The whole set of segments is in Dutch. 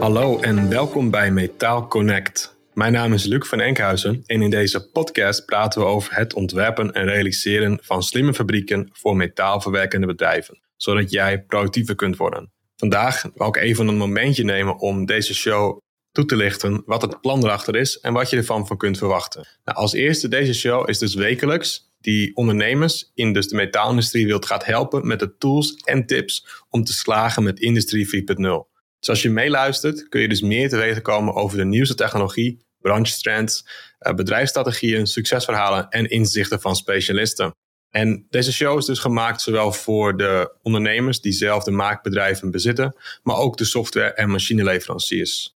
Hallo en welkom bij Metaal Connect. Mijn naam is Luc van Enkhuizen en in deze podcast praten we over het ontwerpen en realiseren van slimme fabrieken voor metaalverwerkende bedrijven, zodat jij productiever kunt worden. Vandaag wil ik even een momentje nemen om deze show toe te lichten wat het plan erachter is en wat je ervan van kunt verwachten. Nou, als eerste, deze show is dus wekelijks die ondernemers in dus de metaalindustrie wilt gaat helpen met de tools en tips om te slagen met Industrie 4.0. Dus als je meeluistert, kun je dus meer te weten komen over de nieuwste technologie, branchetrends, eh, bedrijfsstrategieën, succesverhalen en inzichten van specialisten. En deze show is dus gemaakt zowel voor de ondernemers die zelf de maakbedrijven bezitten, maar ook de software- en machineleveranciers.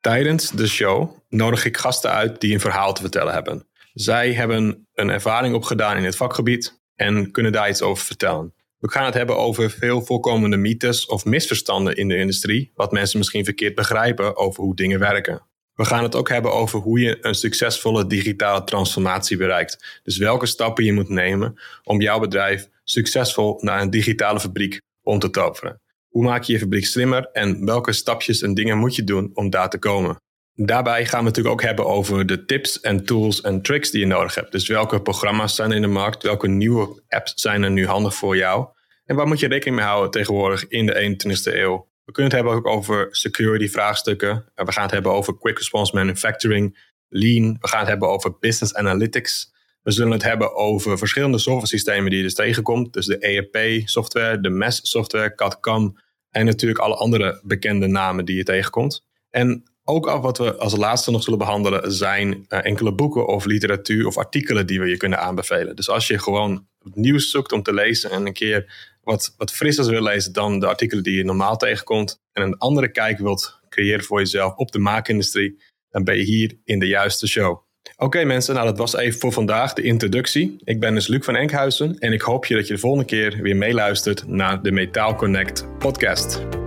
Tijdens de show nodig ik gasten uit die een verhaal te vertellen hebben. Zij hebben een ervaring opgedaan in het vakgebied en kunnen daar iets over vertellen. We gaan het hebben over veel voorkomende mythes of misverstanden in de industrie, wat mensen misschien verkeerd begrijpen over hoe dingen werken. We gaan het ook hebben over hoe je een succesvolle digitale transformatie bereikt. Dus welke stappen je moet nemen om jouw bedrijf succesvol naar een digitale fabriek om te toveren. Hoe maak je je fabriek slimmer en welke stapjes en dingen moet je doen om daar te komen? Daarbij gaan we natuurlijk ook hebben over de tips en tools en tricks die je nodig hebt. Dus welke programma's zijn in de markt, welke nieuwe apps zijn er nu handig voor jou en waar moet je rekening mee houden tegenwoordig in de 21ste eeuw? We kunnen het hebben ook over security vraagstukken. We gaan het hebben over quick response manufacturing, lean. We gaan het hebben over business analytics. We zullen het hebben over verschillende software systemen die je dus tegenkomt. Dus de ERP software, de MES software, CAD-CAM en natuurlijk alle andere bekende namen die je tegenkomt. En ook al wat we als laatste nog zullen behandelen zijn uh, enkele boeken of literatuur of artikelen die we je kunnen aanbevelen. Dus als je gewoon het nieuws zoekt om te lezen en een keer wat, wat frisser wil lezen dan de artikelen die je normaal tegenkomt en een andere kijk wilt creëren voor jezelf op de maakindustrie, dan ben je hier in de juiste show. Oké mensen, nou dat was even voor vandaag de introductie. Ik ben dus Luc van Enkhuizen en ik hoop je dat je de volgende keer weer meeluistert naar de Metaal Connect podcast.